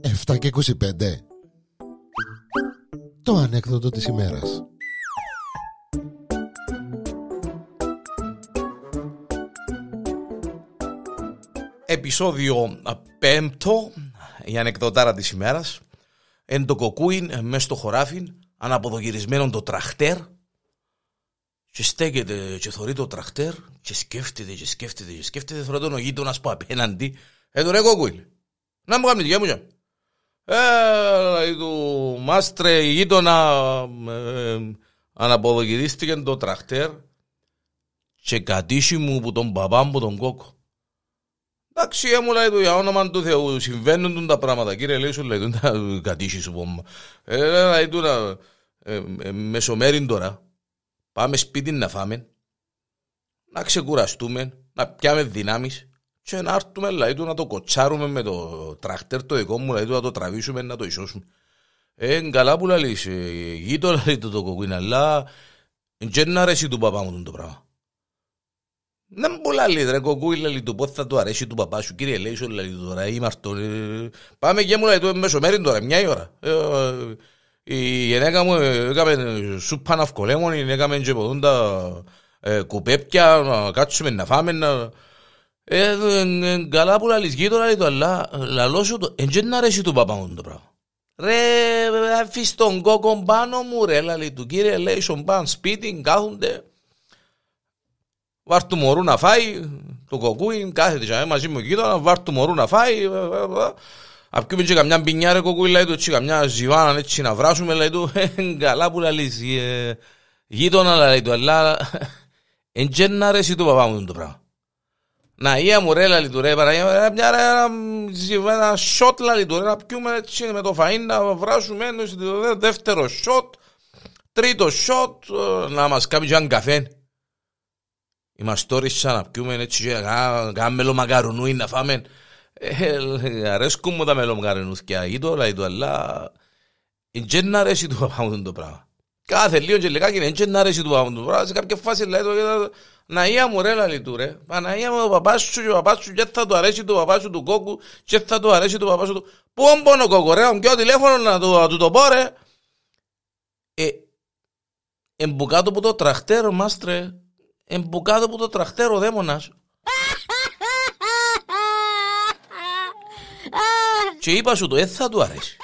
Εφτά και 25 Το ανέκδοτο της ημέρας. Επισόδιο πέμπτο Η ανεκδοτάρα της ημέρας. Εν το κοκκούιν μες στο χωράφι Αναποδογυρισμένο το τραχτέρ και στέκεται και θωρεί το τραχτέρ και σκέφτεται και σκέφτεται και σκέφτεται θωρεί τον ο γείτονας που απέναντι ε τον εγώ κούιλ να μου κάνεις τη μου ε λέει του μάστρε η γείτονα ε, αναποδογυρίστηκε το τραχτέρ και κατήσι μου που τον παπά μου τον κόκο Εντάξει, μου λέει του για όνομα του Θεού, συμβαίνουν τα πράγματα. Κύριε λέει σου, λέει του, τα κατήσι σου πω. Ε, λέει του, ε, ε, μεσομέριν τώρα, Πάμε σπίτι να φάμε, να ξεκουραστούμε, να πιάμε δυνάμεις και να έρθουμε δηλαδή, να το κοτσάρουμε με το τραχτέρ το δικό μου, δηλαδή, να το τραβήσουμε, να το ισώσουμε. Ε, καλά που λαλείς, ε, γείτο λέει το το κοκκίνο, αλλά δεν να αρέσει του παπά μου το πράγμα. Δεν μου λέει ρε κοκκούι, λέει του πώς θα του αρέσει του παπά σου, κύριε λέει σου, λέει τώρα, είμαστε, ε, πάμε και μου λέει το μεσομέρι τώρα, μια ώρα. Ε, ε, η γυναίκα μου έκαμε σούπα ναυκολέμονη, έκαμε και ποτούν τα ε, κουπέπια, να κάτσουμε να φάμε, να... Ε, ε, καλά που λαλείς γείτονα, λέει το, αλλά λαλό σου το, εν να αρέσει του παπά μου το πράγμα. Ρε, αφήσεις τον κόκκον πάνω μου, ρε, λέει του κύριε, λέει, στον πάνε σπίτι, κάθονται. Βάρ του μωρού να φάει, το κοκκούι, κάθεται μαζί μου γείτονα, βάρ του μωρού να φάει, Απκούμε και καμιά μπινιά ρε κοκκούι λέει του, καμιά ζιβάνα έτσι να βράσουμε λέει του, καλά που λαλείς, γείτονα λέει του, αλλά εν και να αρέσει του παπά μου το πράγμα. Να ία μου ρε λαλί του ρε, παραγιά, μια ρε, ένα σότ λαλί του ρε, να πιούμε έτσι με το φαΐν να βράσουμε ένα δεύτερο σότ, τρίτο σότ, να μας κάνει και έναν καφέ. Είμαστε τώρα σαν να πιούμε έτσι και κάνουμε μακαρουνούι να φάμε. Ε, αρέσκουν μου τα μελομγαρενούθκια είδωλα του, αλλά δεν να αρέσει του παπά μου το πράγμα. Κάθε λίγο και λιγάκι δεν να αρέσει του παπά μου το πράγμα. Σε κάποια φάση λέει το Ναία μου ρε λαλί του ρε. Παναγία μου ο παπάς σου και ο παπάς σου και θα του αρέσει του παπάς σου του κόκκου και θα του αρέσει του παπάς σου του. Πού ο κόκκο ρε, ο τηλέφωνο να του, το πω ρε. Ε, εμπουκάτω που το τραχτέρο μάστρε, εμπουκάτω που το τραχτέρο δαίμονας. Και είπα σου το, δεν θα του αρέσει.